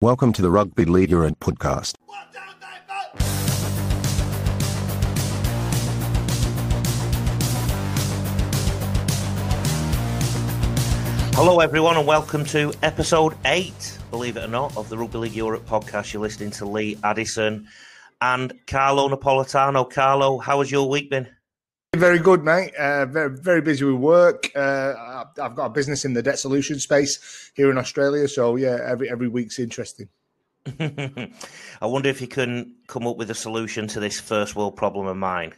Welcome to the Rugby League Europe podcast. Hello, everyone, and welcome to episode eight, believe it or not, of the Rugby League Europe podcast. You're listening to Lee Addison and Carlo Napolitano. Carlo, how has your week been? Very good, mate. Uh, very, very busy with work. Uh, I've got a business in the debt solution space here in Australia, so yeah, every every week's interesting. I wonder if you can come up with a solution to this first world problem of mine.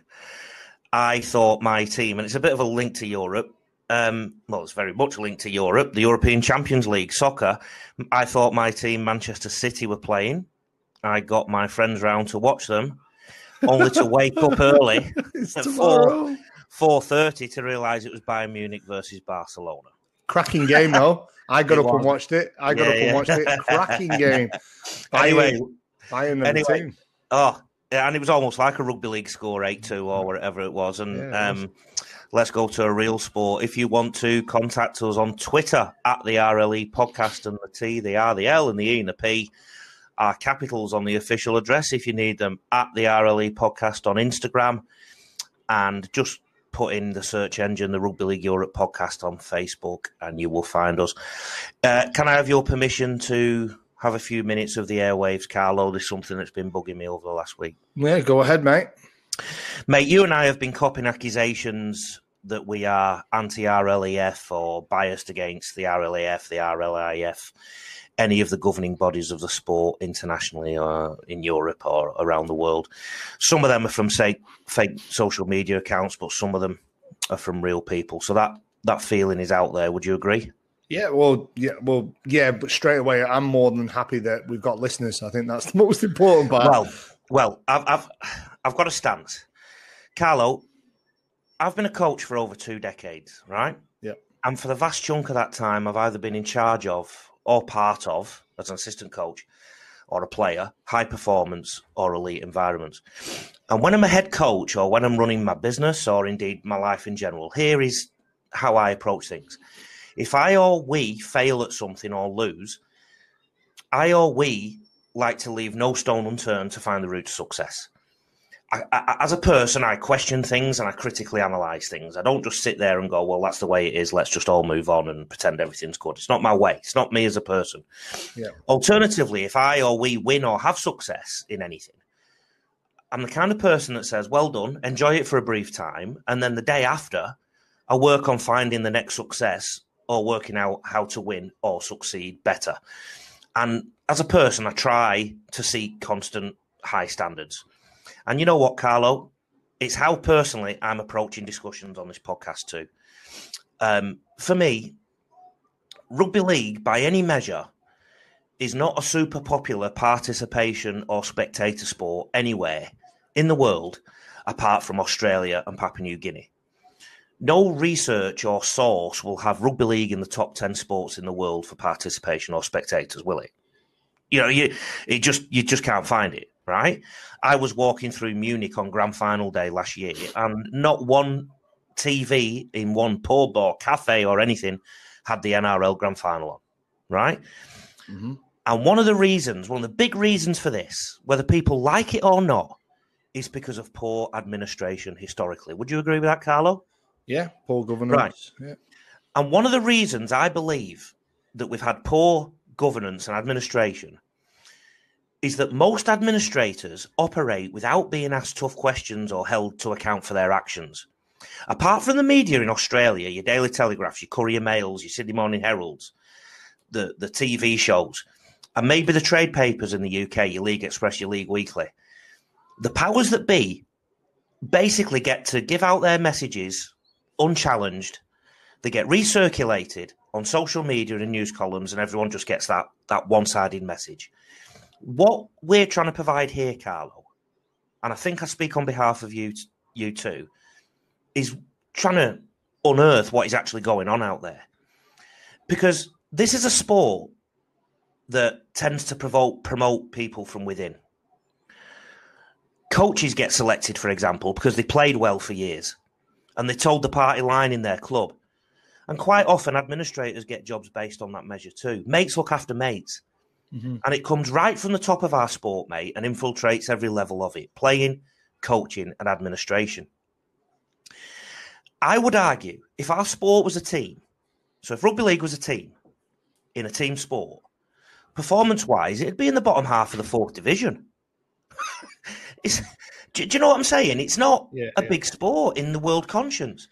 I thought my team, and it's a bit of a link to Europe, um, well, it's very much linked to Europe, the European Champions League soccer. I thought my team, Manchester City, were playing. I got my friends round to watch them, only to wake up early at four four thirty to realise it was Bayern Munich versus Barcelona. Cracking game, though. I got it up was. and watched it. I got yeah, up yeah. and watched it. Cracking game. anyway, Bayern anyway, team. Oh, and it was almost like a rugby league score, eight two or whatever it was, and. Yeah, it was. Um, let's go to a real sport. If you want to contact us on Twitter at the RLE podcast and the T, the R, the L, and the E and the P are capitals on the official address if you need them at the RLE podcast on Instagram. And just put in the search engine the Rugby League Europe podcast on Facebook and you will find us. Uh, can I have your permission to have a few minutes of the airwaves, Carlo? There's something that's been bugging me over the last week. Yeah, go ahead, mate. Mate, you and I have been copying accusations that we are anti RLEF or biased against the RLEF, the RLIF, any of the governing bodies of the sport internationally or in Europe or around the world. Some of them are from, say, fake social media accounts, but some of them are from real people. So that, that feeling is out there. Would you agree? Yeah, well, yeah, well, yeah, but straight away, I'm more than happy that we've got listeners. I think that's the most important part. Well, well, I've, I've, I've got a stance. Carlo, I've been a coach for over two decades, right? Yeah. And for the vast chunk of that time, I've either been in charge of or part of, as an assistant coach or a player, high performance or elite environments. And when I'm a head coach or when I'm running my business or indeed my life in general, here is how I approach things. If I or we fail at something or lose, I or we like to leave no stone unturned to find the route to success. I, I, as a person, I question things and I critically analyze things. I don't just sit there and go, "Well, that's the way it is. Let's just all move on and pretend everything's good." It's not my way. It's not me as a person. Yeah. Alternatively, if I or we win or have success in anything, I'm the kind of person that says, "Well done, enjoy it for a brief time," and then the day after, I work on finding the next success or working out how to win or succeed better. And as a person, I try to seek constant high standards. And you know what, Carlo? It's how personally I'm approaching discussions on this podcast too. Um, for me, rugby league, by any measure, is not a super popular participation or spectator sport anywhere in the world apart from Australia and Papua New Guinea. No research or source will have rugby league in the top 10 sports in the world for participation or spectators, will it? You know, you it just you just can't find it right? I was walking through Munich on grand final day last year, and not one TV in one pub or cafe or anything had the NRL grand final on, right? Mm-hmm. And one of the reasons, one of the big reasons for this, whether people like it or not, is because of poor administration historically. Would you agree with that, Carlo? Yeah, poor governance. Right. Yeah. And one of the reasons I believe that we've had poor governance and administration is that most administrators operate without being asked tough questions or held to account for their actions. Apart from the media in Australia, your Daily Telegraphs, your Courier Mails, your Sydney Morning Heralds, the, the TV shows, and maybe the trade papers in the UK, your League Express, your League Weekly, the powers that be basically get to give out their messages unchallenged. They get recirculated on social media and news columns, and everyone just gets that, that one sided message. What we're trying to provide here, Carlo, and I think I speak on behalf of you, you too, is trying to unearth what is actually going on out there. Because this is a sport that tends to provoke, promote people from within. Coaches get selected, for example, because they played well for years and they told the party line in their club. And quite often, administrators get jobs based on that measure too. Mates look after mates. Mm-hmm. And it comes right from the top of our sport, mate, and infiltrates every level of it playing, coaching, and administration. I would argue if our sport was a team, so if rugby league was a team in a team sport, performance wise, it'd be in the bottom half of the fourth division. do, do, you know what I'm saying? It's not Yeah, a yeah. big sport in the world conscience.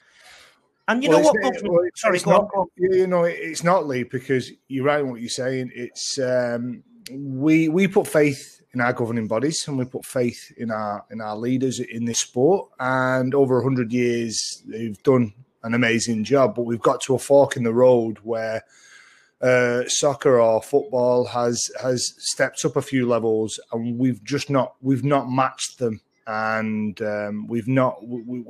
And you Well, know what? well, Sorry, it's go not, on. You know, it's not Lee because you're right in what you're saying. It's um, we we put faith in our governing bodies and we put faith in our in our leaders in this sport. And over hundred years, they've done an amazing job. But we've got to a fork in the road where uh, soccer or football has has stepped up a few levels, and we've just not we've not matched them, and um, we've not we, we,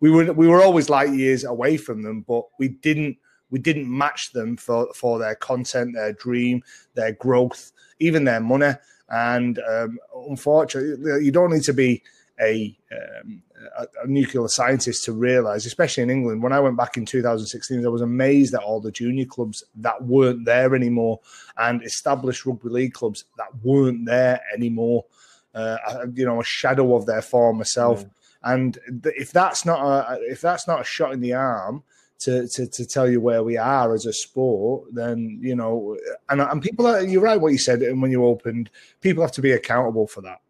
we were we were always light years away from them, but we didn't we didn't match them for for their content, their dream, their growth, even their money, and um, unfortunately, you don't need to be a, um, a, a nuclear scientist to realize, especially in England. When I went back in 2016, I was amazed at all the junior clubs that weren't there anymore and established rugby league clubs that weren't there anymore. Uh, you know, a shadow of their former self. And if that's not a if that's not a shot in the arm to, to to tell you where we are as a sport, then you know, and and people are you're right what you said and when you opened, people have to be accountable for that.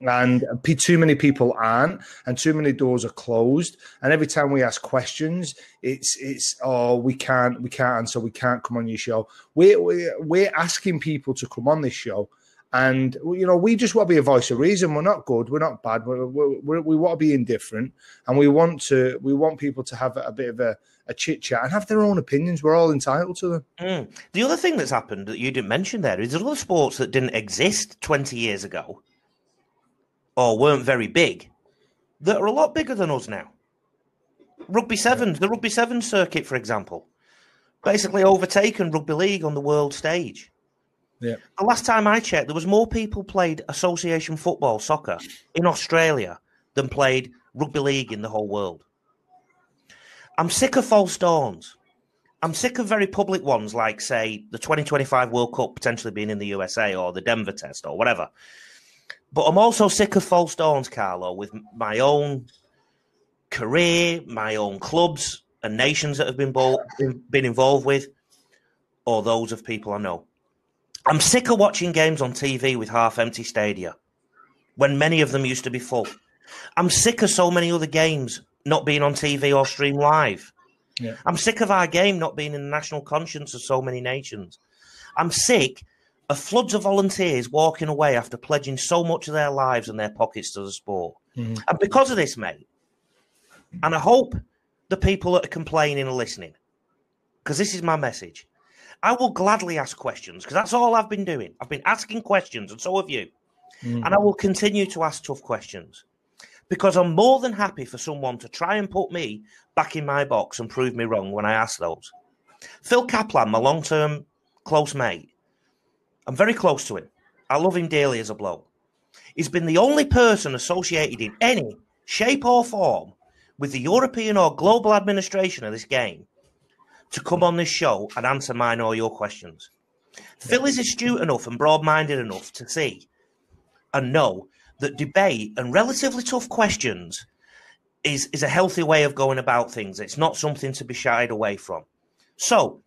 And p- too many people aren't and too many doors are closed. And every time we ask questions it's it's oh we can't we can't answer we can't come on your show. We're we're, we're asking people to come on this show and you know we just want to be a voice of reason. We're not good. We're not bad. We're, we're, we're, want to be indifferent. And we want to we want people to have a bit of a, a chit chat and have their own opinions. We're all entitled to them. Mm. The other thing that's happened that you didn't mention there is there's other sports that didn't exist 20 years ago or weren't very big that are a lot bigger than us now. Rugby sevens, the rugby sevens circuit, for example, basically overtaken rugby league on the world stage. Yeah. The last time I checked, there was more people played association football, soccer in Australia than played rugby league in the whole world. I'm sick of false dawns. I'm sick of very public ones like, say, the 2025 World Cup potentially being in the USA or the Denver test or whatever. But I'm also sick of false dawns, Carlo, with my own career, my own clubs and nations that have been, been involved with, or those of people I know. I'm sick of watching games on TV with half empty stadia when many of them used to be full. I'm sick of so many other games not being on TV or streamed live. Yeah. I'm sick of our game not being in the national conscience of so many nations. I'm sick of floods of volunteers walking away after pledging so much of their lives and their pockets to the sport. Mhm. And because of this, mate, and I hope the people that are complaining are listening, because this is my message. I will gladly ask questions because that's all I've been doing. I've been asking questions, and so have you. Mhm. And I will continue to ask tough questions because I'm more than happy for someone to try and put me back in my box and prove me wrong when I ask those. Phil Caplan, my long term close mate, I'm very close to him. I love him dearly as a bloke. He's been the only person associated in any shape or form with the European or global administration of this game to come on this show and answer mine or your questions. Phil is astute enough and broad minded enough to see and know that debate and relatively tough questions is, is a healthy way of going about things. It's not something to be shied away from. So,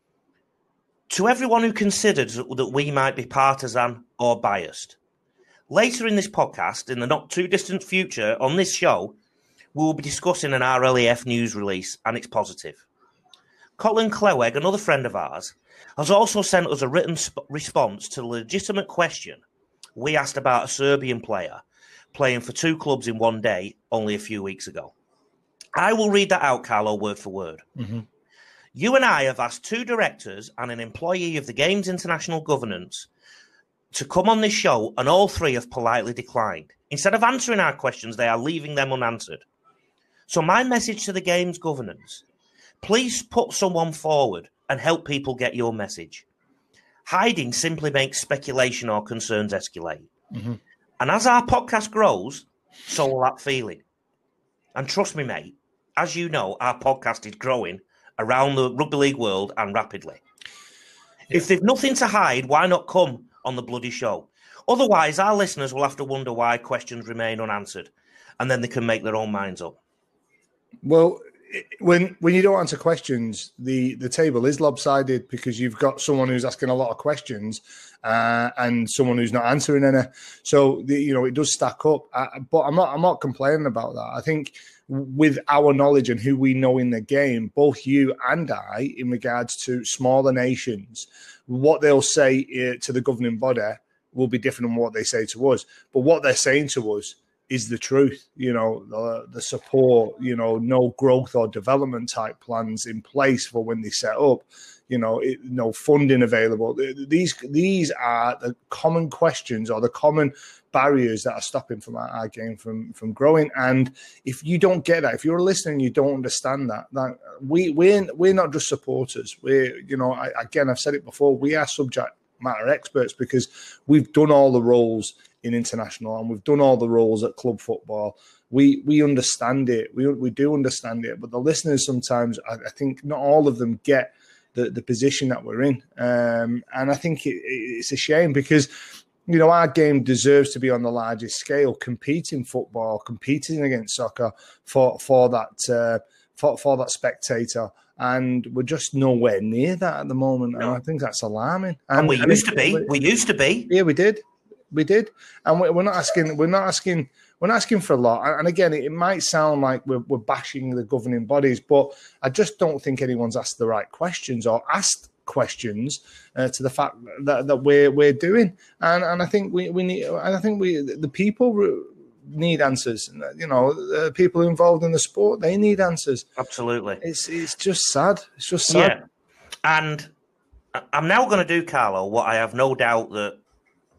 to everyone who considers that we might be partisan or biased, later in this podcast, in the not too distant future, on this show, we will be discussing an RLEF news release and it's positive. Colin Cleweg, another friend of ours, has also sent us a written sp- response to a legitimate question we asked about a Serbian player playing for two clubs in one day only a few weeks ago. I will read that out, Carlo, word for word. Mhm. You and I have asked two directors and an employee of the Games International Governance to come on this show, and all three have politely declined. Instead of answering our questions, they are leaving them unanswered. So, my message to the Games governance please put someone forward and help people get your message. Hiding simply makes speculation or concerns escalate. Mhm. And as our podcast grows, so will that feeling. And trust me, mate, as you know, our podcast is growing around the rugby league world and rapidly. If they've nothing to hide, why not come on the bloody show. Otherwise, our listeners will have to wonder why questions remain unanswered, and then they can make their own minds up. Well, when when you don't answer questions, the the table is lopsided because you've got someone who's asking a lot of questions uh, and someone who's not answering any. So the, you know it does stack up. Uh, but I'm not I'm not complaining about that. I think with our knowledge and who we know in the game, both you and I, in regards to smaller nations, what they'll say uh, to the governing body will be different than what they say to us. But what they're saying to us is the truth. You know, the, the support, you know, no growth or development type plans in place for when they set up. You know, it, no funding available. These these are the common questions or the common barriers that are stopping from our, our, game from from growing. And if you don't get that, if you're listening, you don't understand that. That we we're we're not just supporters. We're you know, I, again, I've said it before. We are subject matter experts because we've done all the roles in international and we've done all the roles at club football. We we understand it. We we do understand it, but the listeners sometimes I, I think not all of them get the the position that we're in, um, and I think it, it's a shame because you know our game deserves to be on the largest scale, competing football, competing against soccer for for that uh, for for that spectator and we're just nowhere near that at the moment. No. And I think that's alarming. And, and we and used to be. We used to be. Yeah, we did we did, and we're not asking. We're not asking. We're not asking for a lot. And again, it might sound like we're, we're bashing the governing bodies, but I just don't think anyone's asked the right questions or asked questions uh, to the fact that, that we're we're doing. And and I think we, we need. And I think we the people need answers. You know, the people involved in the sport they need answers. Absolutely. It's it's just sad. It's just sad. Yeah. And I'm now going to do, Carlo, what I have no doubt that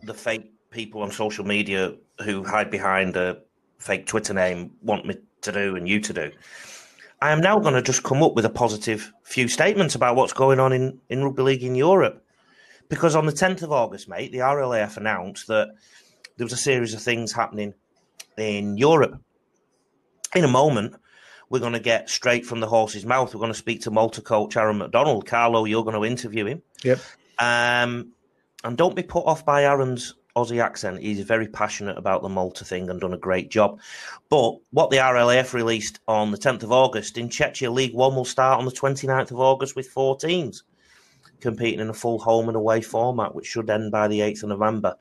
the fake people on social media who hide behind a fake Twitter name want me to do and you to do. I am now going to just come up with a positive few statements about what's going on in, in rugby league in Europe. Because on the 10th of August, mate, the RLEF announced that there was a series of things happening in Europe. In a moment, we're going to get straight from the horse's mouth. We're going to speak to Malta coach Aaron McDonald. Carlo, you're going to interview him. Yep. Um, and don't be put off by Aaron's Aussie accent. He's very passionate about the Malta thing and done a great job. But what the RLEF released on the 10th of August in Czechia League One will start on the 29th of August with four teams competing in a full home and away format, which should end by the 8th of November.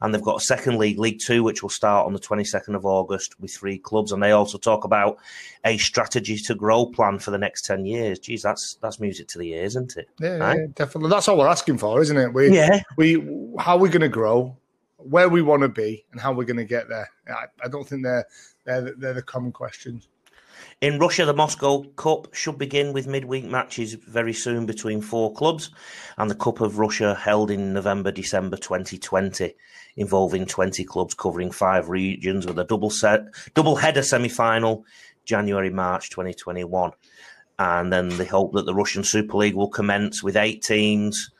And they've got a second league, League Two, which will start on the 22nd of August with three clubs. And they also talk about a strategy to grow plan for the next 10 years. Geez, that's that's music to the ears, isn't it? Yeah, right? yeah definitely. That's all we're asking for, isn't it? We, yeah. We, how are we going to grow? Where we want to be and how we're going to get there. I, I don't think they're, they're they're the common questions. In Russia, the Moscow Cup should begin with midweek matches very soon between four clubs, and the Cup of Russia held in November December 2020, involving 20 clubs covering five regions with a double set double header semi final January March 2021. And then they hope that the Russian Super League will commence with eight teams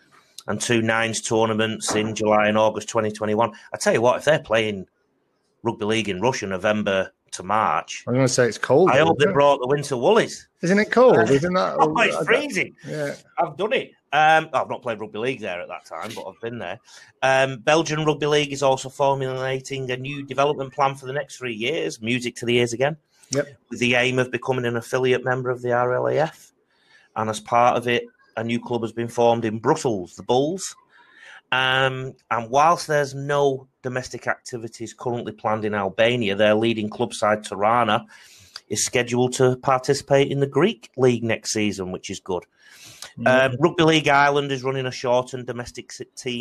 and two nines tournaments in July and August 2021. I tell you what, if they're playing rugby league in Russia November to March, I'm going to say it's cold. I hope they it? brought the winter woolies. Isn't it cold? Isn't that? oh, it's freezing. Yeah, I've done it. Um, I've not played rugby league there at that time, but I've been there. Um, Belgian Rugby League is also formulating a new development plan for the next three years. Music to the ears again. Yep. With the aim of becoming an affiliate member of the RLEF, and as part of it, a new club has been formed in Brussels, the Bulls. Um, and whilst there's no domestic activities currently planned in Albania, their leading club side, Tirana, is scheduled to participate in the Greek league next season, which is good. Mm-hmm. Um, Rugby League Ireland is running a shortened domestic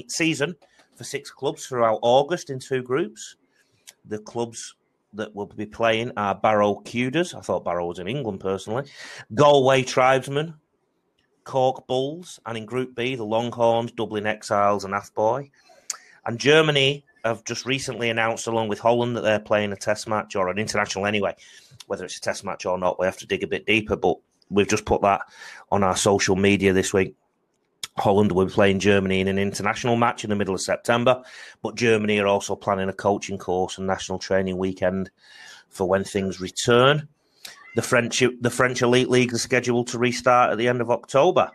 season for six clubs throughout August in two groups. The clubs that will be playing are Barrow Cudas. I thought Barrow was in England personally. Galway Tribesmen, Cork Bulls, and in Group B, the Longhorns, Dublin Exiles, and Athboy. And Germany have just recently announced, along with Holland, that they're playing a test match or an international anyway. Whether it's a test match or not, we have to dig a bit deeper, but we've just put that on our social media this week. Holland will be playing Germany in an international match in the middle of September, but Germany are also planning a coaching course and national training weekend for when things return. The French the French Elite League is scheduled to restart at the end of October.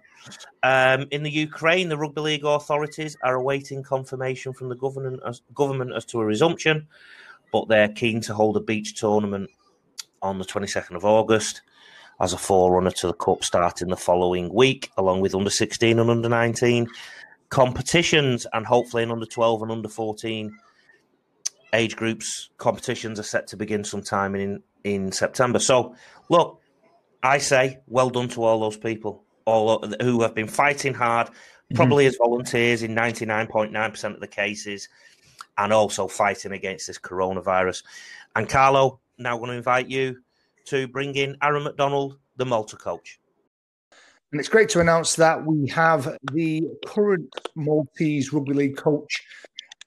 Um, in the Ukraine, the rugby league authorities are awaiting confirmation from the government as, government as to a resumption, but they're keen to hold a beach tournament on the 22nd of August as a forerunner to the cup starting the following week, along with under 16 and under 19 competitions, and hopefully in under 12 and under 14 age groups competitions are set to begin sometime in in September. So, look, I say well done to all those people, all who have been fighting hard, probably mm-hmm. as volunteers in 99.9% of the cases, and also fighting against this coronavirus. And Carlo, now going to invite you to bring in Aaron McDonald, the Malta coach. And it's great to announce that we have the current Maltese Rugby League coach,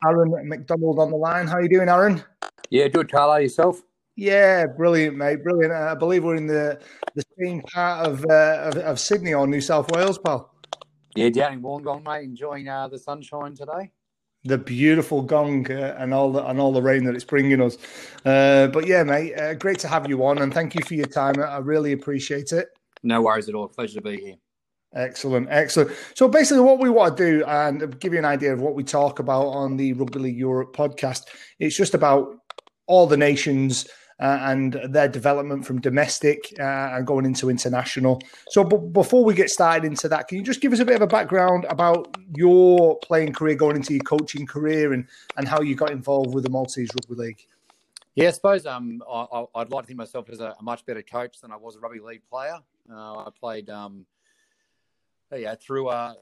Aaron McDonald, on the line. How are you doing, Aaron? Yeah, good, Carlo. Yourself? Yeah, brilliant, mate. Brilliant. I believe we're in the, the same part of, uh, of, of Sydney or New South Wales, pal. Yeah, down in Wollongong, mate. Enjoying uh, the sunshine today. The beautiful gong uh, and all the and all the rain that it's bringing us. Uh, but yeah, mate, uh, great to have you on, and thank you for your time. I really appreciate it. No worries at all. Pleasure to be here. Excellent, excellent. So basically, what we want to do and give you an idea of what we talk about on the Rugby League Europe podcast, it's just about all the nations uh, and their development from domestic uh, and going into international. So, b- before we get started into that, can you just give us a bit of a background about your playing career, going into your coaching career, and and how you got involved with the Maltese Rugby League? Yeah, I suppose um, I, would like to think myself as a, a, much better coach than I was a rugby league player. Uh, I played, um, yeah, through uh,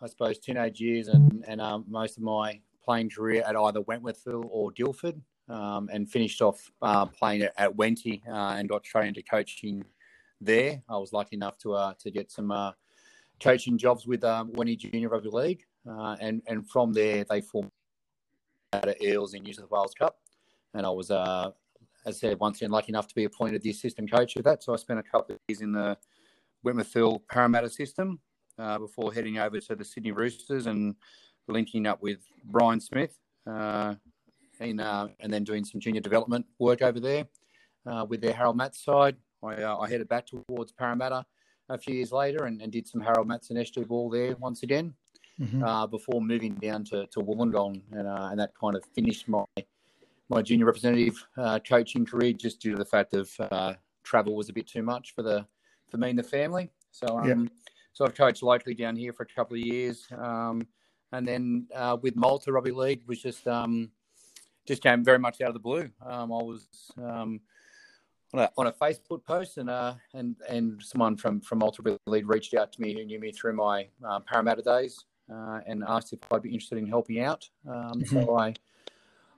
I suppose teenage years and and um, most of my playing career at either Wentworthville or Guildford um, and finished off uh, playing at, at uh, and got straight into coaching there. I was lucky enough to uh, to get some uh, coaching jobs with um, Junior Rugby League, uh, and and from there they formed out Eels in New South Wales Cup, and I was, uh, as I said, once again lucky enough to be appointed the assistant coach of that. So I spent a couple of years in the Wentworthville Parramatta system before heading over to the Sydney Roosters and linking up with Brian Smith. Uh, in, uh, and then doing some junior development work over there uh, with their Harold Matthews side. I, uh, I, headed back towards Parramatta a few years later and, and did some Harold Matthews and SG ball there once again mm-hmm. Uh, before moving down to, to Wollongong. And, uh, and that kind of finished my my junior representative uh, coaching career just due to the fact of travel was a bit too much for the for me and the family. So um, yeah. so I've coached locally down here for a couple of years. Um, and then with Malta Rugby League was just um, just came very much out of the blue. Um, I was um, on, a, on a Facebook post, and uh, and and someone from from Ultra League reached out to me who knew me through my uh, Parramatta days, uh, and asked if I'd be interested in helping out. Um, mm-hmm. So I.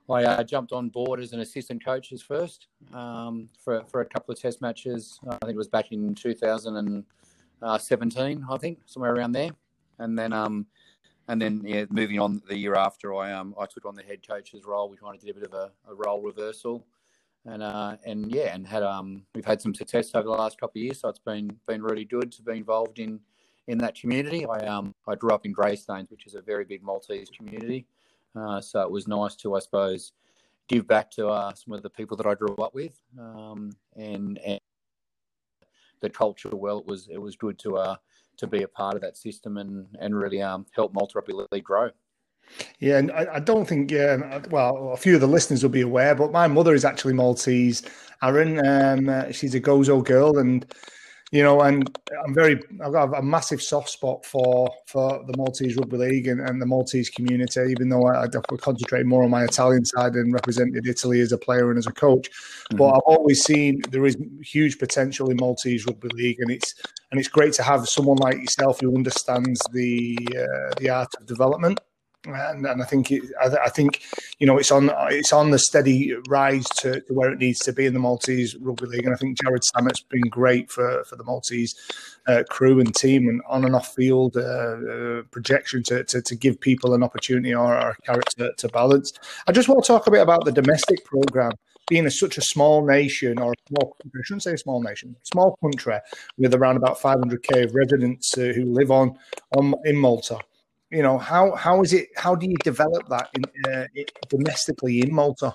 I uh, jumped on board as an assistant coach as first um, for for a couple of test matches. I think it was back in 2017, I think somewhere around there, and then um, and then yeah, moving on the year after, I um I took on the head coach's role. We kind of did a bit of a, a role reversal, and uh and yeah, and had um we've had some success over the last couple of years. So it's been been really good to be involved in in that community. I um I grew up in Greystanes, which is a very big Maltese community. Uh, so it was nice to I suppose give back to uh, some of the people that I grew up with, um, and and the culture. Well, it was it was good to uh to be a part of that system and and really um, help Malta Rugby League grow. Yeah, and I, I don't think, yeah, well, a few of the listeners will be aware, but my mother is actually Maltese. Aaron, um, uh, she's a Gozo girl, and you know, and I'm very, I've got a massive soft spot for for the Maltese rugby league and, and the Maltese community. Even though I, I concentrate more on my Italian side and represented Italy as a player and as a coach, mm-hmm. but I've always seen there is huge potential in Maltese rugby league, and it's and it's great to have someone like yourself who understands the uh, the art of development and, and I think it, I, I, think you know it's on it's on the steady rise to, to, where it needs to be in the Maltese rugby league, and I think Jarrod Sammut's been great for for the Maltese uh, crew and team and on and off field uh, uh, projection to, to, to give people an opportunity or, or a character to balance. I just want to talk a bit about the domestic program. Being a, such a small nation, or a small country, I shouldn't say a small nation, small country with around about 500k of residents uh, who live on, on in Malta you know how how is it how do you develop that in, uh, domestically in malta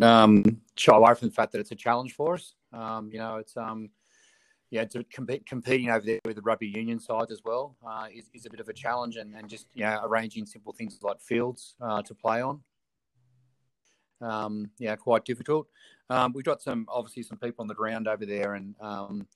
um shy away from the fact that it's a challenge for us um you know it's um yeah, to compete, competing over there with the rugby union sides as well uh, is, is a bit of a challenge, and, and just you know arranging simple things like fields uh, to play on. Um, yeah, quite difficult. Um, we've got some obviously some people on the ground over there, and um,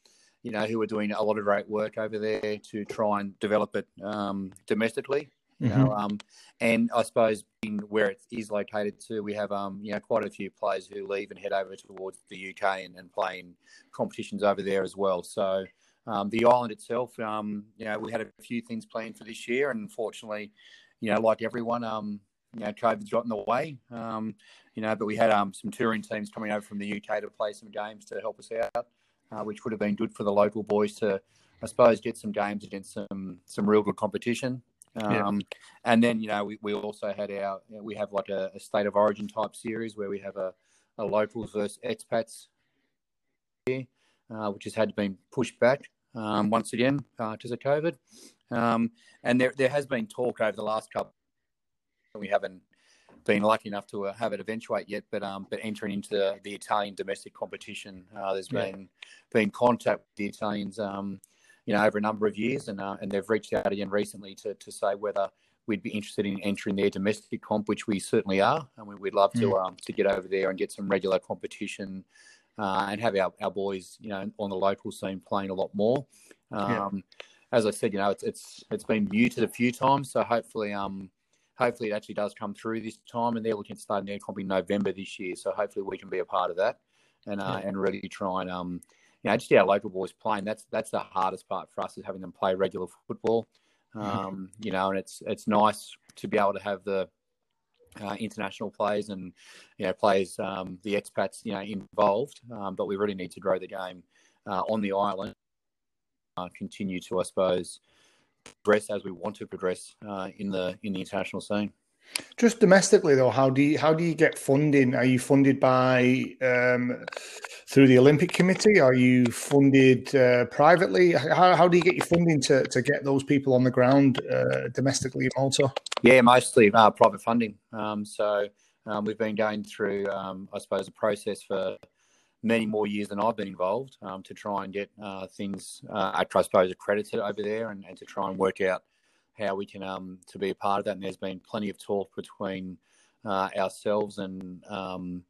you know who are doing a lot of great work over there to try and develop it um, domestically. You mm-hmm. know, um, and I suppose in where it is located too, we have um, you know quite a few players who leave and head over towards the UK and, and play in competitions over there as well. So um, the island itself, um, you know, we had a few things planned for this year, and unfortunately, you know, like everyone, um, you know, COVID's got in the way. Um, you know, but we had um, some touring teams coming over from the UK to play some games to help us out, uh, which would have been good for the local boys to, I suppose, get some games against some some real good competition. Um, yeah. And then, you know, we, we also had our, we have like a, a, state of origin type series where we have a, a locals versus expats here, uh, which has had to been pushed back um, once again uh, of COVID. Um, and there, there has been talk over the last couple, we haven't been lucky enough to uh, have it eventuate yet, but um, but entering into the, the Italian domestic competition, uh, there's yeah. been been contact with the Italians um, you know, over a number of years, and uh, and they've reached out again recently to to say whether we'd be interested in entering their domestic comp, which we certainly are, and we, would love to mm. um, to get over there and get some regular competition uh, and have our, our boys, you know, on the local scene playing a lot more. Um, yeah. As I said, you know, it's it's it's been muted a few times, so hopefully, um, hopefully it actually does come through this time, and they're looking to start their comp in November this year. So hopefully we can be a part of that, and uh, yeah. and really try and um, you know, just our local boys playing. That's that's the hardest part for us is having them play regular football. Mm-hmm. Um, you know, and it's it's nice to be able to have the uh, international players and you know players, um, the expats, you know, involved. Um, but we really need to grow the game uh, on the island. Uh, continue to, I suppose, progress as we want to progress uh, in the in the international scene. Just domestically, though, how do you how do you get funding? Are you funded by um, through the Olympic Committee? Are you funded uh, privately? How, how do you get your funding to, to get those people on the ground uh, domestically in Malta? Yeah, mostly uh, private funding. Um, so um, we've been going through, um, I suppose, a process for many more years than I've been involved um, to try and get uh, things, uh, I suppose, accredited over there and, and to try and work out how we can um, to be a part of that. And there's been plenty of talk between uh, ourselves and um,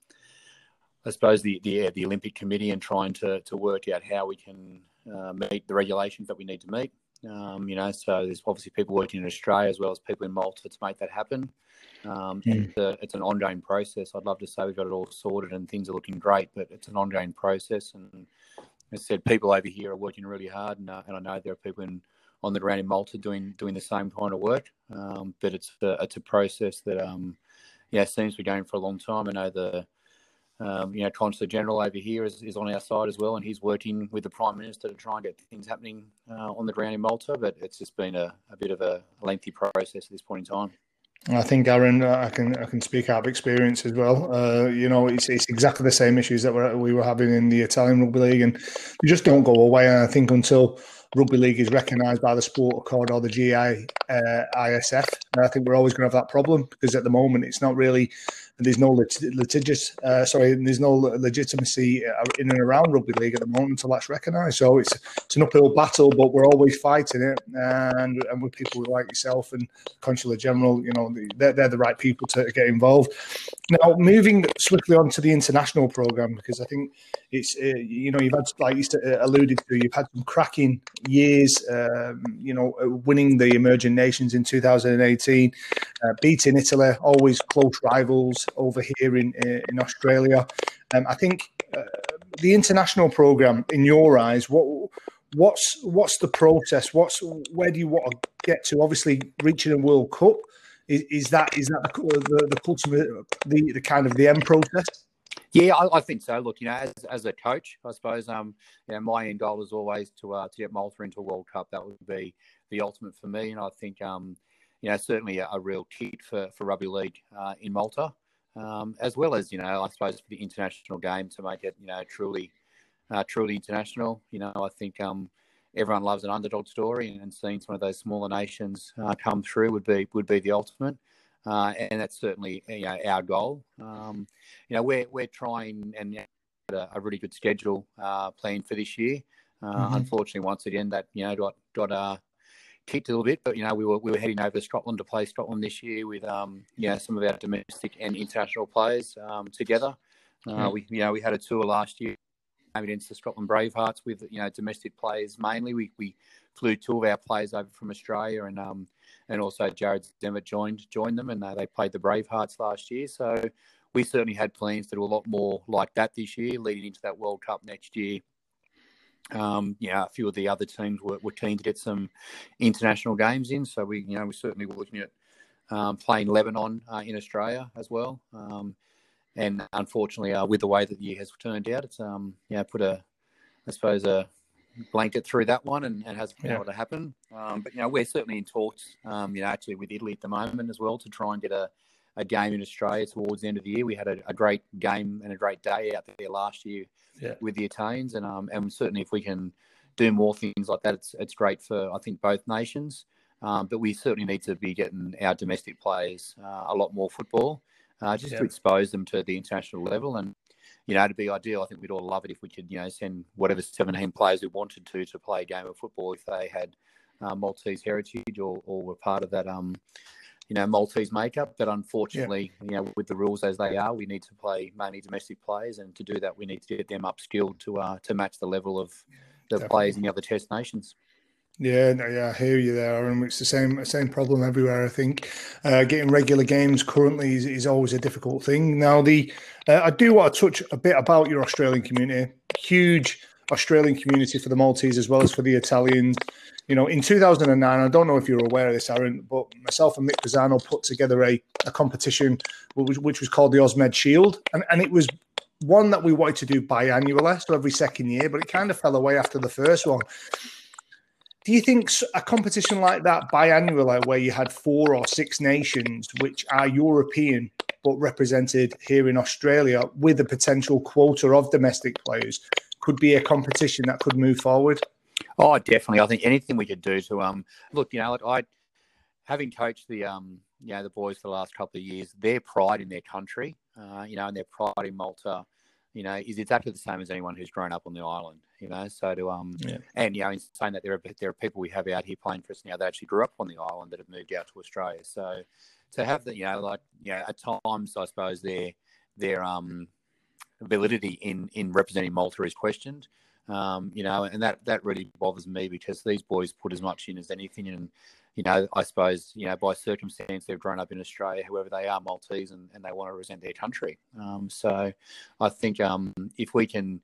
I suppose the, the the Olympic Committee and trying to to work out how we can uh, meet the regulations that we need to meet. Um, you know, so there's obviously people working in Australia as well as people in Malta to make that happen. Um, mm. it's, a, it's, an ongoing process. I'd love to say we've got it all sorted and things are looking great, but it's an ongoing process. And as I said, people over here are working really hard, and, uh, and I know there are people in on the ground in Malta doing doing the same kind of work. Um, but it's a, it's a process that um, yeah seems to be going for a long time. I know the um, you know Consul General over here is, is on our side as well, and he's working with the Prime Minister to try and get things happening uh, on the ground in Malta. But it's just been a, a bit of a lengthy process at this point in time. I think Aaron, uh, I can I can speak out of experience as well. Uh, you know, it's, it's exactly the same issues that we're, we were having in the Italian rugby league, and they just don't go away. And I think until rugby league is recognised by the sport accord or the GI uh, ISF. I think we're always going to have that problem because at the moment it's not really there's no litigious, uh, sorry, there's no legitimacy uh, in and around rugby league at the moment until that's recognised. So it's it's an uphill battle, but we're always fighting it, and and with people like yourself and Consular General, you know, they're, they're the right people to get involved. Now, moving swiftly on to the international program because I think it's uh, you know you've had like you uh, alluded to, you've had some cracking years, um, you know, uh, winning the emerging nations in 2018, uh, beating Italy, always close rivals over here in uh, in Australia. Um, I think uh, the international program, in your eyes, what what's what's the process? What's where do you want to get to? Obviously, reaching a World Cup is, is that is that the the, the, the, the kind of the end process? Yeah, I, I, think so. Look, you know, as, as a coach, I suppose, um, you know, my end goal is always to uh, to get Malta into a World Cup. That would be the ultimate for me, and I think, um, you know, certainly a, a real kit for for rugby league uh, in Malta um, as well as you know, I suppose for the international game to make it you know truly, uh, truly international. You know, I think um, everyone loves an underdog story, and seeing some of those smaller nations uh, come through would be would be the ultimate. Uh, and that's certainly you know, our goal. Um, you know, we're we're trying and a, a really good schedule uh, planned for this year. Uh, mm-hmm. Unfortunately, once again, that you know got got uh, kicked a little bit. But you know, we were we were heading over to Scotland to play Scotland this year with um, you know some of our domestic and international players um, together. Uh, mm-hmm. We you know we had a tour last year against the Scotland Bravehearts with you know domestic players mainly. We we flew two of our players over from Australia and um and also Jarrod Sammut joined joined them and uh, they played the Bravehearts last year. So we certainly had plans to do a lot more like that this year, leading into that World Cup next year. Um, know, a few of the other teams were, were keen to get some international games in, so we, you know, we certainly were looking at um, playing Lebanon uh, in Australia as well. Um, and unfortunately, uh, with the way that the year has turned out, it's um, know, put a, I suppose, a blanket through that one, and, and hasn't been yeah. able to happen. Um, but you know, we're certainly in talks, um, you know, actually with Italy at the moment as well to try and get a a game in Australia towards the end of the year. We had a, a great game and a great day out there last year yeah. with the Italians, and um, and certainly if we can do more things like that, it's it's great for I think both nations. Um, but we certainly need to be getting our domestic players uh, a lot more football, uh, just yeah. to expose them to the international level. And you know, to be ideal, I think we'd all love it if we could, you know, send whatever 17 players we wanted to to play a game of football if they had uh, Maltese heritage or, or were part of that um, you know, Maltese makeup. But unfortunately, yeah. you know, with the rules as they are, we need to play mainly domestic players, and to do that, we need to get them upskilled to uh, to match the level of the Definitely. players in the other Test nations. Yeah, no, yeah, I hear you there, and it's the same same problem everywhere. I think uh, getting regular games currently is, is always a difficult thing. Now, the uh, I do want to touch a bit about your Australian community. Huge Australian community for the Maltese as well as for the Italians you know, in 2009, I don't know if you're aware of this, Aaron, but myself and Mick Pisano put together a, a competition which, which was called the Osmed Shield, and, and it was one that we wanted to do biannually, so every second year, but it kind of fell away after the first one. Do you think a competition like that biannually, where you had four or six nations which are European but represented here in Australia with a potential quota of domestic players, could be a competition that could move forward? Oh, definitely. I think anything we could do to um look, you know, like I having coached the um you know the boys for the last couple of years, their pride in their country, uh, you know, and their pride in Malta, you know, is exactly the same as anyone who's grown up on the island. You know, so to um yeah. and you know, in saying that there are there are people we have out here playing for us now that actually grew up on the island that have moved out to Australia. So to have that, you know, like you know, at times I suppose their their um validity in in representing Malta is questioned. Um, you know, and that that really bothers me because these boys put as much in as anything, and you know, I suppose you know by circumstance they've grown up in Australia, whoever they are, Maltese, and, and they want to represent their country. Um, so, I think um, if we can,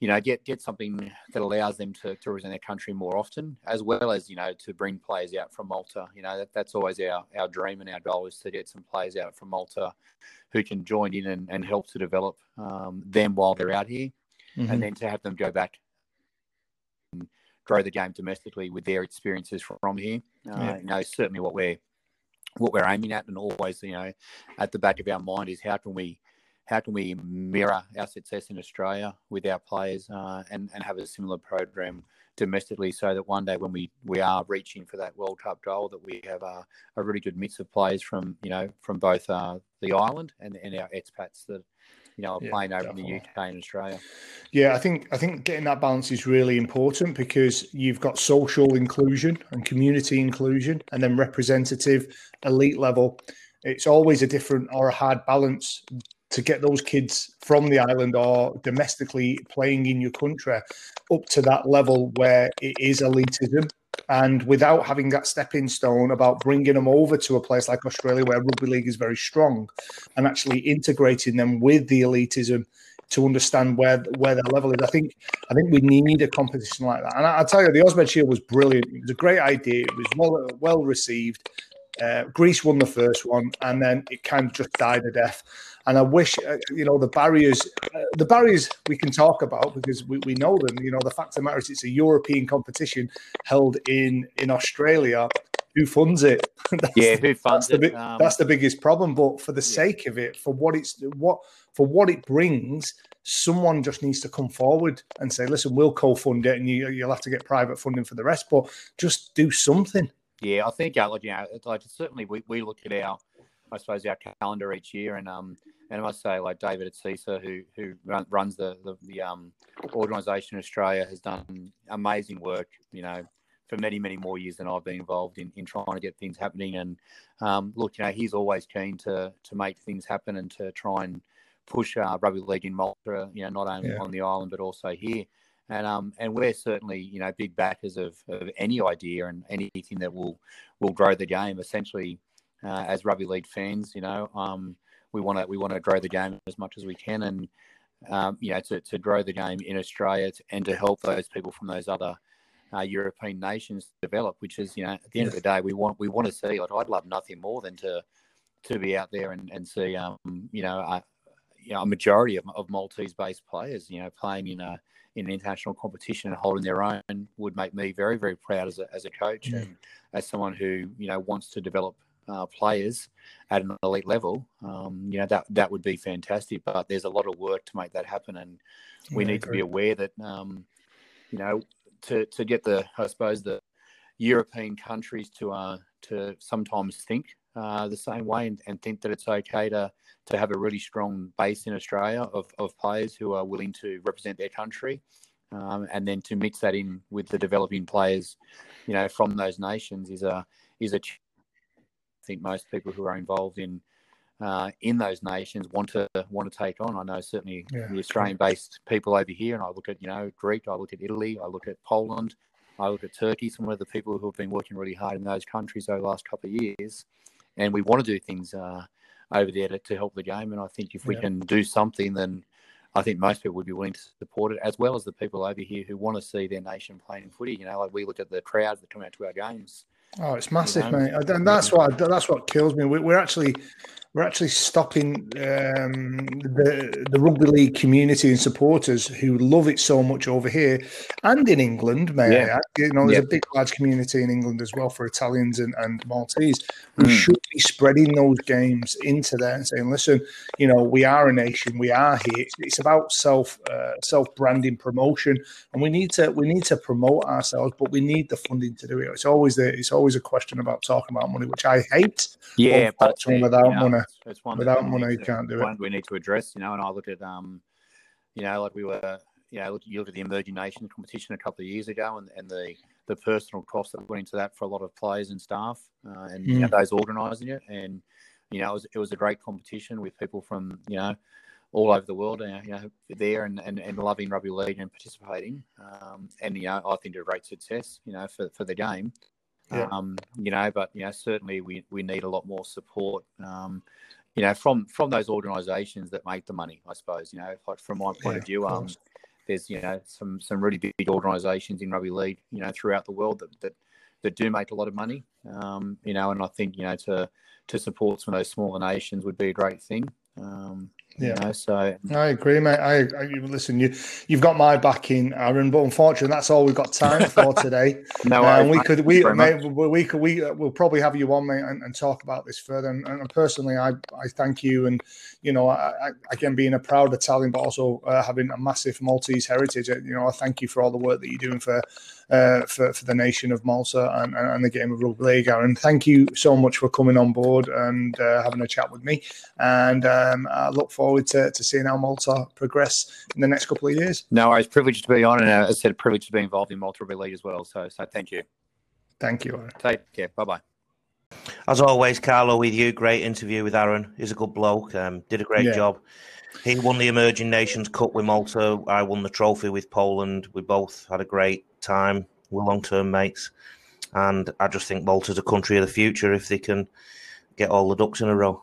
you know, get get something that allows them to, to represent their country more often, as well as you know to bring players out from Malta. You know, that, that's always our our dream and our goal is to get some players out from Malta who can join in and, and help to develop um, them while they're out here mm-hmm. and then to have them go back and grow the game domestically with their experiences from here. Uh, yeah. You know, certainly what we're what we're aiming at, and always, you know, at the back of our mind is how can we how can we mirror our success in Australia with our players uh, and and have a similar program domestically, so that one day when we we are reaching for that World Cup goal, that we have a, a really good mix of players from you know from both uh, the island and and our expats that you know, yeah, playing over definitely. in the UK and Australia. Yeah, I think I think getting that balance is really important because you've got social inclusion and community inclusion, and then representative elite level. It's always a different or a hard balance to get those kids from the island or domestically playing in your country up to that level where it is elitism and without having that stepping stone about bringing them over to a place like Australia where rugby league is very strong and actually integrating them with the elitism to understand where where their level is. I think I think we need a competition like that. And I, will tell you, the Osmed Shield was brilliant. It was a great idea. It was well well received. Uh, Greece won the first one, and then it kind of just died a death. And I wish, uh, you know, the barriers, uh, the barriers we can talk about because we, we know them. You know, the fact of the matter is, it's a European competition held in in Australia. Who funds it? yeah, who funds that's it? The, um, that's the biggest problem. But for the yeah. sake of it, for what it's what for what it brings, someone just needs to come forward and say, "Listen, we'll co-fund it, and you, you'll have to get private funding for the rest." But just do something. Yeah, I think, uh, like, you know, like certainly we, we look at our I suppose, our calendar each year. And um, and I must say, like David at CISA, who who run, runs the the, the um organisation in Australia has done amazing work. You know, for many, many more years than I've been involved in, in trying to get things happening. And um, look, you know, he's always keen to to make things happen and to try and push uh, rugby league in Malta. You know, not only yeah. on the island but also here. And um and we're certainly you know big backers of, of any idea and anything that will will grow the game. Essentially, uh, as rugby league fans, you know, um, we want to we want to grow the game as much as we can and um, you know, to, to grow the game in Australia and to help those people from those other uh, European nations develop. Which is, you know, at the end of the day, we want we want to see. Like, I'd love nothing more than to to be out there and, and see, um, you know, a, you know, a majority of, of Maltese-based players, you know, playing in a in an international competition and holding their own would make me very very proud as a as a coach and as someone who you know wants to develop uh, players at an elite level, um, you know that that would be fantastic. But there's a lot of work to make that happen, and we yeah, need to be aware that um, you know to to get the I suppose the European countries to uh, to sometimes think uh, the same way and, and think that it's okay to to have a really strong base in Australia of, of players who are willing to represent their country. Um, and then to mix that in with the developing players, you know, from those nations is a is a think most people who are involved in uh, in those nations want to want to take on. I know certainly yeah. the Australian-based people over here, and I look at you know Greek, I look at Italy, I look at Poland, I look at Turkey. Some of the people who have been working really hard in those countries over the last couple of years, and we want to do things uh, over there to, to, help the game. And I think if we yeah. can do something, then I think most people would be willing to support it, as well as the people over here who want to see their nation playing footy. You know, like we look at the crowds that come out to our games. Oh, it's massive, mate, and that's what that's what kills me. We're actually we're actually stopping um, the the rugby league community and supporters who love it so much over here and in England. May yeah. I You know, there's yeah. a big, large community in England as well for Italians and, and Maltese. We mm. should be spreading those games into there and saying, "Listen, you know, we are a nation. We are here. It's, it's about self uh, self branding promotion, and we need to we need to promote ourselves, but we need the funding to do it. It's always the it's always a question about talking about money, which I hate. Yeah, but without you know, money it's one without money you can't do it. We need to address, you know. And I look at, um, you know, like we were, you know, you look at the emerging nation competition a couple of years ago, and, and the the personal cost that went into that for a lot of players and staff, uh, and mm. you know, mm. those organising it, and you know, it was, it was a great competition with people from you know all over the world, uh, you know, there and, and, and loving rugby league and participating, um, and you know, I think a great success, you know, for for the game. Yeah. Um, you know, but you know, certainly we, we need a lot more support. Um, you know, from from those organisations that make the money. I suppose you know, like from my point yeah, of view, um, there's you know some some really big organisations in rugby league, you know, throughout the world that that, that do make a lot of money. Um, you know, and I think you know to to support some of those smaller nations would be a great thing. Um, yeah. You know, so I agree, mate. I, I listen. You you've got my backing, Aaron. But unfortunately, that's all we've got time for today. no, um, we could we mate, we could we uh, we'll probably have you on, mate, and, and talk about this further. And, and, personally, I I thank you, and you know, I, I, again being a proud Italian, but also uh, having a massive Maltese heritage. Uh, you know, I thank you for all the work that you're doing for uh, for, for the nation of Malta and, and, the game of rugby league. Aaron, thank you so much for coming on board and uh, having a chat with me. And um, I look forward to, to seeing how Malta progress in the next couple of years. No, I was privileged to be on, and uh, as I said, privileged to be involved in Malta rugby league as well. So, so thank you. Thank you. Aaron. Take care. Bye bye. As always, Carlo, with you, great interview with Aaron. He's a good bloke. Um, did a great yeah. job. He won the Emerging Nations Cup with Malta. I won the trophy with Poland. We both had a great time. We're long term mates. And I just think Malta's a country of the future if they can get all the ducks in a row.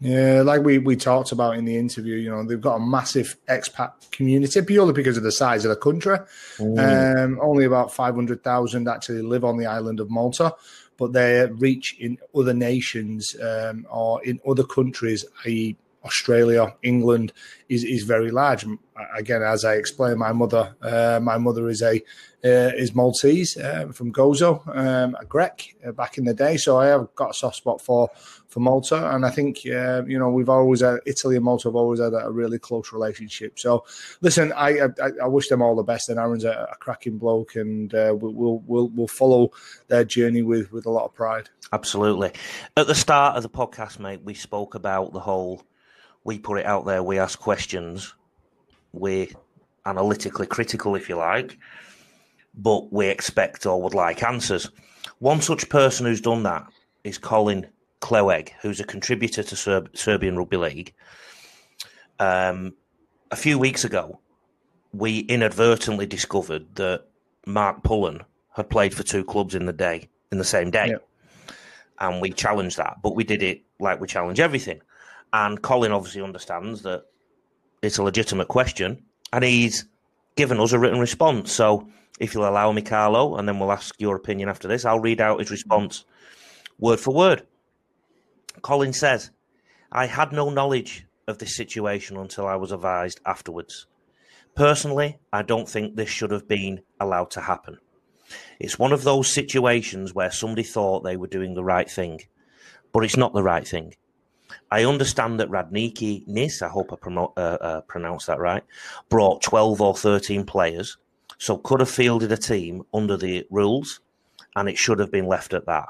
Yeah, like we, we talked about in the interview, you know, they've got a massive expat community purely because of the size of the country. Mm. Um, only about 500,000 actually live on the island of Malta, but their reach in other nations um, or in other countries, i.e., Australia, England, is is very large. Again, as I explained, my mother, uh, my mother is a uh, is Maltese uh, from Gozo, um, a Grek uh, back in the day. So I have got a soft spot for for Malta, and I think uh, you know we've always had, Italy and Malta have always had a really close relationship. So listen, I I, I wish them all the best, and Aaron's a, a cracking bloke, and uh, we'll we'll we'll follow their journey with with a lot of pride. Absolutely. At the start of the podcast, mate, we spoke about the whole we put it out there, we ask questions, we're analytically critical, if you like, but we expect or would like answers. One such person who's done that is Colin Cleweg, who's a contributor to Serb- Serbian Rugby League. Um, a few weeks ago, we inadvertently discovered that Mark Pullen had played for two clubs in the day, in the same day. Yep. And we challenged that, but we did it like we challenge everything. And Colin obviously understands that it's a legitimate question, and he's given us a written response. So if you'll allow me, Carlo, and then we'll ask your opinion after this, I'll read out his response word for word. Colin says, I had no knowledge of this situation until I was advised afterwards. Personally, I don't think this should have been allowed to happen. It's one of those situations where somebody thought they were doing the right thing, but it's not the right thing. I understand that Radniki Nis, I hope I promote, uh, uh, pronounced that right, brought 12 or 13 players, so could have fielded a team under the rules, and it should have been left at that.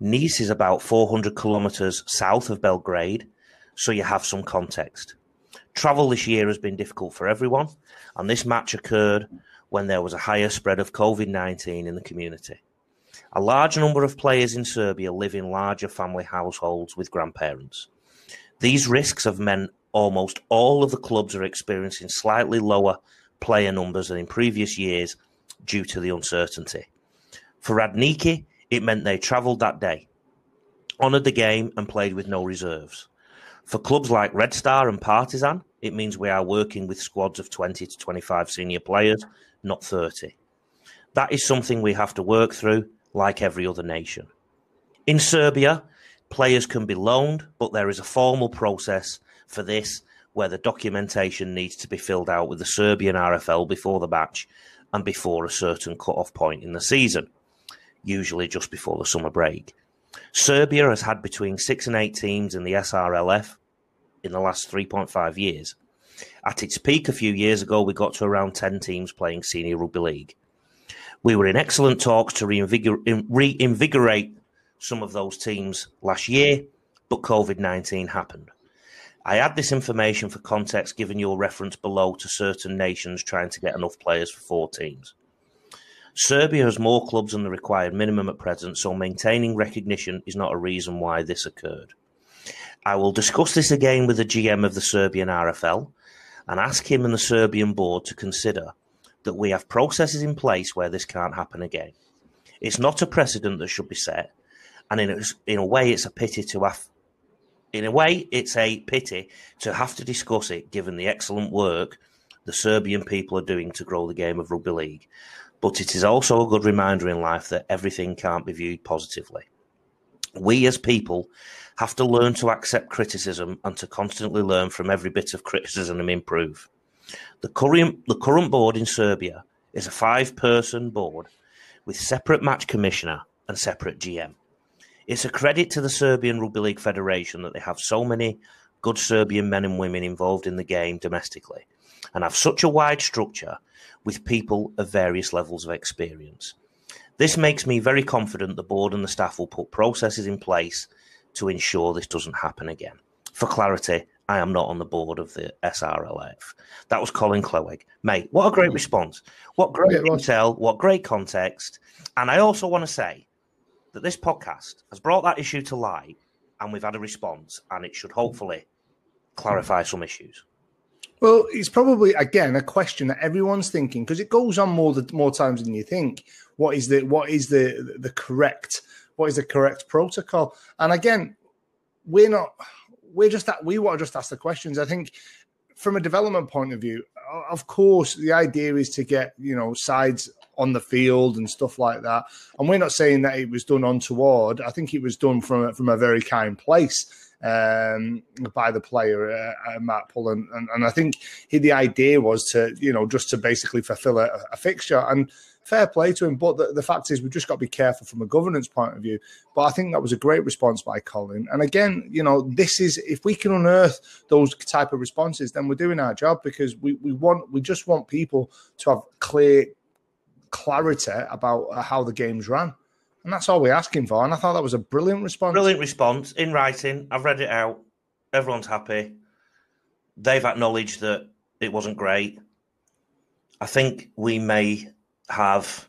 Nis is about 400 kilometres south of Belgrade, so you have some context. Travel this year has been difficult for everyone, and this match occurred when there was a higher spread of COVID 19 in the community. A large number of players in Serbia live in larger family households with grandparents. These risks have meant almost all of the clubs are experiencing slightly lower player numbers than in previous years due to the uncertainty. For Radniki, it meant they travelled that day, honoured the game, and played with no reserves. For clubs like Red Star and Partizan, it means we are working with squads of 20 to 25 senior players, not 30. That is something we have to work through, like every other nation. In Serbia, players can be loaned, but there is a formal process for this where the documentation needs to be filled out with the Serbian RFL before the match and before a certain cut-off point in the season, usually just before the summer break. Serbia has had between six and eight teams in the SRLF in the last 3.5 years. At its peak a few years ago, we got to around 10 teams playing senior rugby league. We were in excellent talks to reinvigor- reinvigorate some of those teams last year, but COVID 19 happened. I add this information for context given your reference below to certain nations trying to get enough players for four teams. Serbia has more clubs than the required minimum at present, so maintaining recognition is not a reason why this occurred. I will discuss this again with the GM of the Serbian RFL and ask him and the Serbian board to consider that we have processes in place where this can't happen again. It's not a precedent that should be set, and in a, in a way, it's a pity to have. In a way, it's a pity to have to discuss it, given the excellent work the Serbian people are doing to grow the game of rugby league. But it is also a good reminder in life that everything can't be viewed positively. We as people have to learn to accept criticism and to constantly learn from every bit of criticism and improve. The current, the current board in Serbia is a five person board with separate match commissioner and separate GM. It's a credit to the Serbian Rugby League Federation that they have so many good Serbian men and women involved in the game domestically and have such a wide structure with people of various levels of experience. This makes me very confident the board and the staff will put processes in place to ensure this doesn't happen again. For clarity, I am not on the board of the SRLF. That was Colin Cleweg. Mate, what a great hmm. response. What great Yeah, intel, what great context. And I also want to say that this podcast has brought that issue to light and we've had a response and it should hopefully clarify some issues. Well, it's probably again a question that everyone's thinking because it goes on more the, more times than you think. What is the what is the the correct what is the correct protocol? And again, we're not we're just that we want to just ask the questions. I think from a development point of view, of course, the idea is to get you know sides on the field and stuff like that. And we're not saying that it was done untoward. I think it was done from a, from a very kind place um, by the player, uh, Matt Pullen. And, and I think he, the idea was to, you know, just to basically fulfill a, a fixture. And fair play to him. But the, the fact is, we've just got to be careful from a governance point of view. But I think that was a great response by Colin. And again, you know, this is if we can unearth those type of responses, then we're doing our job because we, we want we just want people to have clear clarity about how the game's ran. And that's all we're asking for. And I thought that was a brilliant response. Brilliant response in writing. I've read it out. Everyone's happy. They've acknowledged that it wasn't great. I think we may have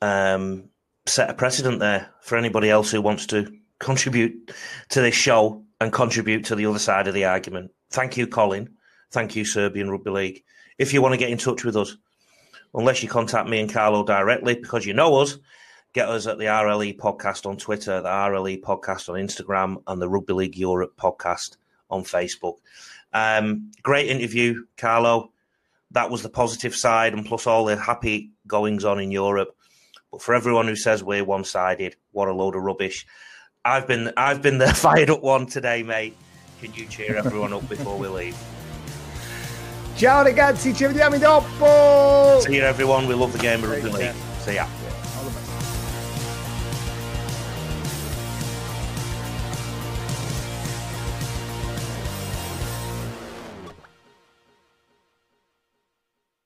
um, set a precedent there for anybody else who wants to contribute to this show and contribute to the other side of the argument. Thank you, Colin. Thank you, Serbian Rugby League. If you want to get in touch with us, unless you contact me and Carlo directly because you know us, get us at the RLE podcast on Twitter, the RLE podcast on Instagram, and the Rugby League Europe podcast on Facebook. Um, great interview, Carlo. That was the positive side, and plus all the happy goings on in Europe. But for everyone who says we're one sided, what a load of rubbish. I've been I've been the fired up one today, mate. Can you cheer everyone up before we leave? Ciao ragazzi, ci vediamo dopo. See you everyone. We love the game of rugby league. See ya.